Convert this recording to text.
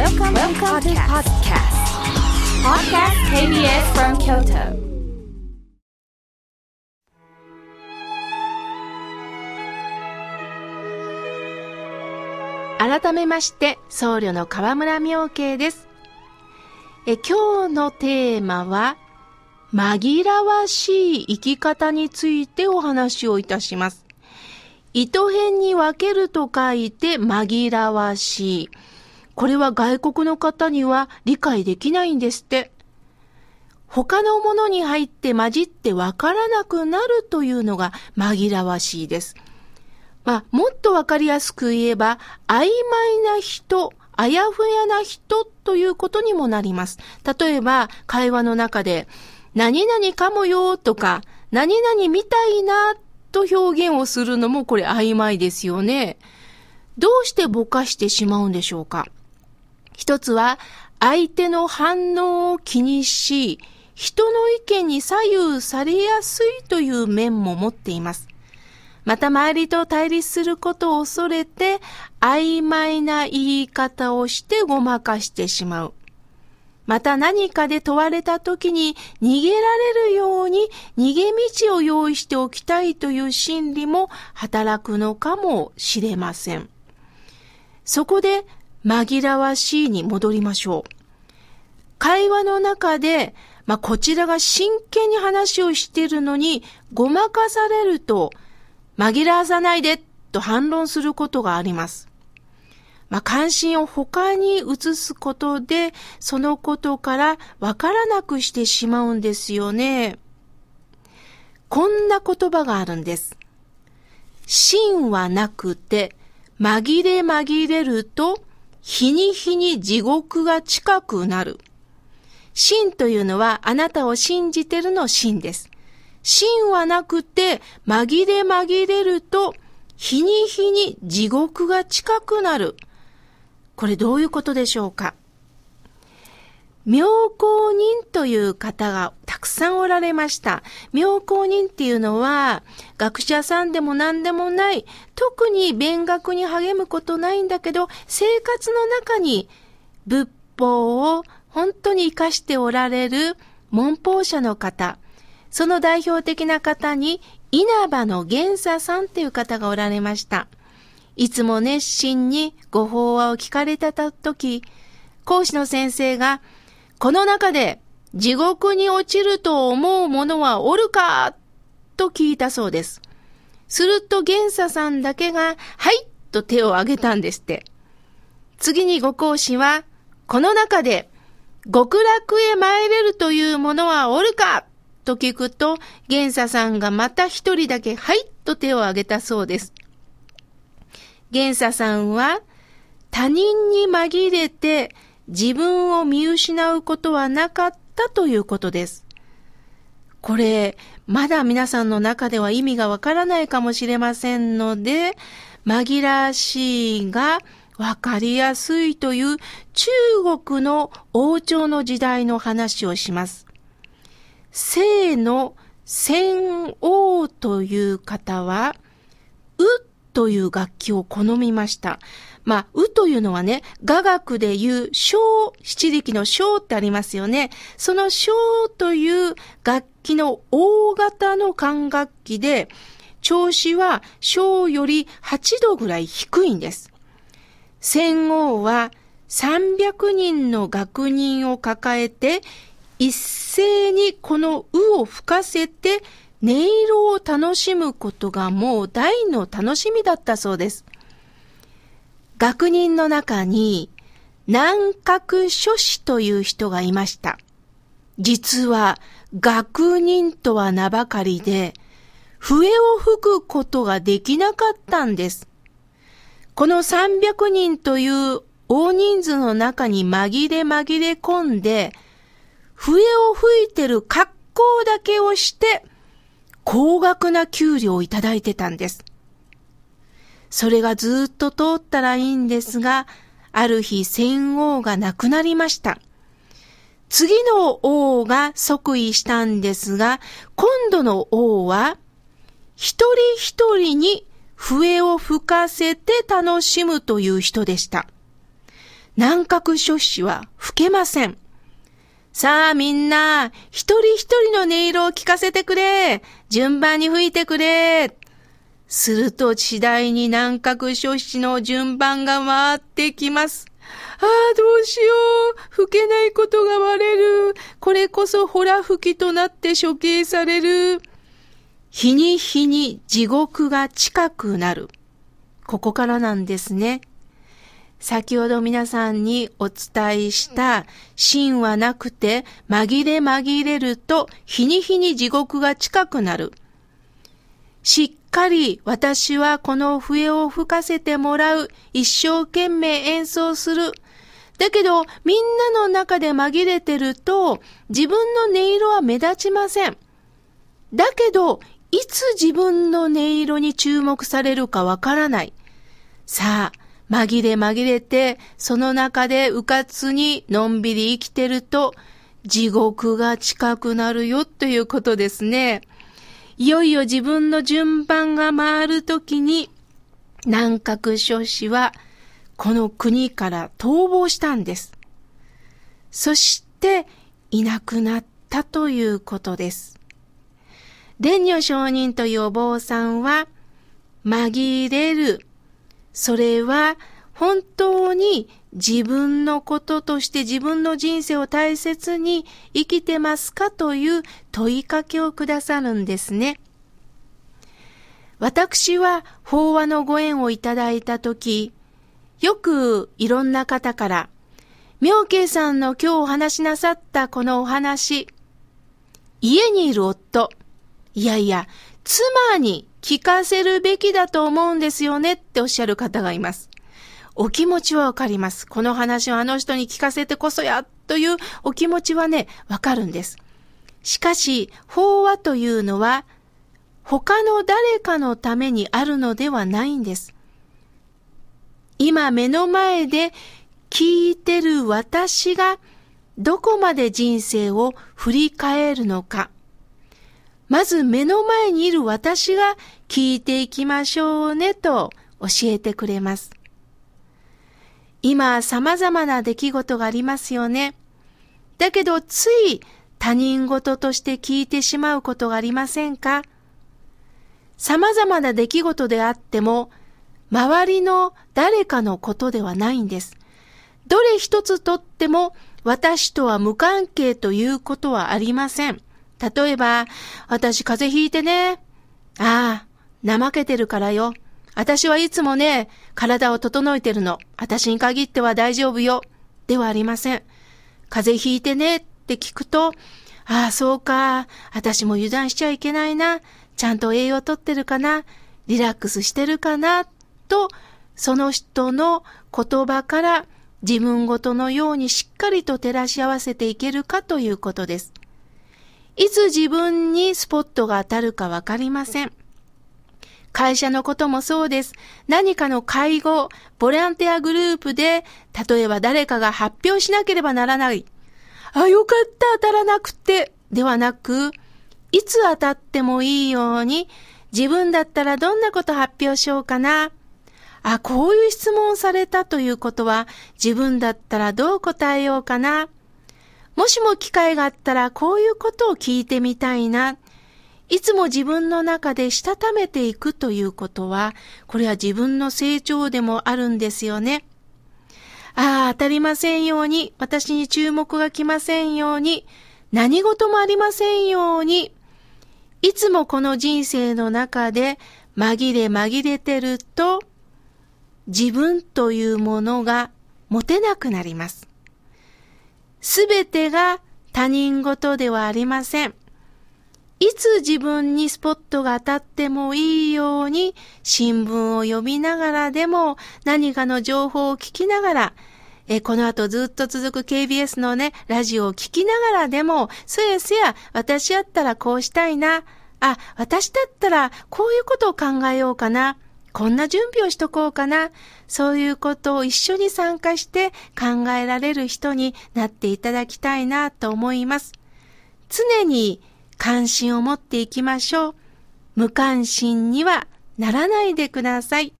Welcome, Welcome to podcast. Podcast KBS from Kyoto. 改めまして、僧侶の河村明慶です。え今日のテーマは、紛らわしい生き方についてお話をいたします。糸辺に分けると書いて紛らわしい。これは外国の方には理解できないんですって。他のものに入って混じって分からなくなるというのが紛らわしいです。まあ、もっとわかりやすく言えば、曖昧な人、あやふやな人ということにもなります。例えば、会話の中で、何々かもよとか、何々みたいなと表現をするのもこれ曖昧ですよね。どうしてぼかしてしまうんでしょうか？一つは、相手の反応を気にし、人の意見に左右されやすいという面も持っています。また周りと対立することを恐れて曖昧な言い方をしてごまかしてしまう。また何かで問われた時に逃げられるように逃げ道を用意しておきたいという心理も働くのかもしれません。そこで紛らわしいに戻りましょう。会話の中で、まあ、こちらが真剣に話をしているのにごまかされると紛らわさないでと反論することがあります。まあ、関心を他に移すことで、そのことからわからなくしてしまうんですよね。こんな言葉があるんです。真はなくて、紛れ紛れると、日に日に地獄が近くなる。真というのはあなたを信じてるの真です。真はなくて、紛れ紛れると、日に日に地獄が近くなる。これどういうことでしょうか？妙高人という方がたくさんおられました。妙高人っていうのは、学者さんでも何でもない、特に勉学に励むことないんだけど、生活の中に仏法を本当に活かしておられる文法者の方、その代表的な方に、稲葉の玄佐さんという方がおられました。いつも熱心にご法話を聞かれたとき、講師の先生が、この中で地獄に落ちると思う者はおるか？と聞いたそうです。すると玄佐さんだけが、はいと手を挙げたんですって。次にご講師は、この中で極楽へ参れるという者はおるか？と聞くと、玄佐さんがまた一人だけ、はいと手を挙げたそうです。玄佐さんは、他人に紛れて自分を見失うことはなかったということです。これ、まだ皆さんの中では意味がわからないかもしれませんので、紛らわしいがわかりやすいという中国の王朝の時代の話をします。清の仙王という方は、うという楽器を好みました。まあ、うというのはね、雅楽で言う小、七力の小ってありますよね。その小という楽器の大型の管楽器で、調子は小より8度ぐらい低いんです。仙王は300人の学人を抱えて、一斉にこのうを吹かせて音色を楽しむことがもう大の楽しみだったそうです。学人の中に南閣書士という人がいました。実は学人とは名ばかりで笛を吹くことができなかったんです。この300人という大人数の中に紛れ紛れ込んで笛を吹いてる格好だけをして高額な給料をいただいてたんです。それがずっと通ったらいいんですが、ある日戦王が亡くなりました。次の王が即位したんですが、今度の王は、一人一人に笛を吹かせて楽しむという人でした。南郭諸子は吹けません。さあみんな、一人一人の音色を聞かせてくれ。順番に吹いてくれ。すると次第に南郭諸子の順番が回ってきます。ああ、どうしよう。吹けないことが割れる。これこそほら吹きとなって処刑される。日に日に地獄が近くなる。ここからなんですね。先ほど皆さんにお伝えした真はなくて紛れ紛れると日に日に地獄が近くなる。しっかり私はこの笛を吹かせてもらう。一生懸命演奏する。だけどみんなの中で紛れてると自分の音色は目立ちません。だけどいつ自分の音色に注目されるかわからない。さあ、紛れ紛れて、その中で迂闊にのんびり生きてると、地獄が近くなるよということですね。いよいよ自分の順番が回るときに、南郭諸子は、この国から逃亡したんです。そして、いなくなったということです。蓮如上人というお坊さんは、紛れるそれは本当に自分のこととして自分の人生を大切に生きてますかという問いかけをくださるんですね。私は法話のご縁をいただいたとき、よくいろんな方から、妙慶さんの今日お話しなさったこのお話、家にいる夫、いやいや、妻に聞かせるべきだと思うんですよねっておっしゃる方がいます。お気持ちはわかります。この話をあの人に聞かせてこそやというお気持ちはね、わかるんです。しかし、法話というのは、他の誰かのためにあるのではないんです。今目の前で聞いてる私がどこまで人生を振り返るのか。まず目の前にいる私が聞いていきましょうねと教えてくれます。今様々な出来事がありますよね。だけどつい他人事として聞いてしまうことがありませんか？様々な出来事であっても、周りの誰かのことではないんです。どれ一つとっても私とは無関係ということはありません。例えば、私風邪ひいてね。ああ、怠けてるからよ。私はいつもね、体を整えてるの。私に限っては大丈夫よ。ではありません。風邪ひいてねって聞くと、ああ、そうか。私も油断しちゃいけないな。ちゃんと栄養とってるかな。リラックスしてるかな。と、その人の言葉から自分ごとのようにしっかりと照らし合わせていけるかということです。いつ自分にスポットが当たるかわかりません。会社のこともそうです。何かの会合、ボランティアグループで、例えば誰かが発表しなければならない。あ、よかった、当たらなくて。ではなく、いつ当たってもいいように、自分だったらどんなこと発表しようかな。あ、こういう質問されたということは、自分だったらどう答えようかな。もしも機会があったらこういうことを聞いてみたいな。いつも自分の中でしたためていくということは、これは自分の成長でもあるんですよね。ああ、当たりませんように、私に注目が来ませんように、何事もありませんように、いつもこの人生の中で紛れ紛れてると、自分というものが持てなくなります。すべてが他人事ではありません。いつ自分にスポットが当たってもいいように新聞を読みながらでも何かの情報を聞きながらえこの後ずっと続く KBS のね、ラジオを聞きながらでも、そやそや、私やったらこうしたいな。あ、私だったらこういうことを考えようかな。こんな準備をしとこうかな。そういうことを一緒に参加して考えられる人になっていただきたいなと思います。常に関心を持っていきましょう。無関心にはならないでください。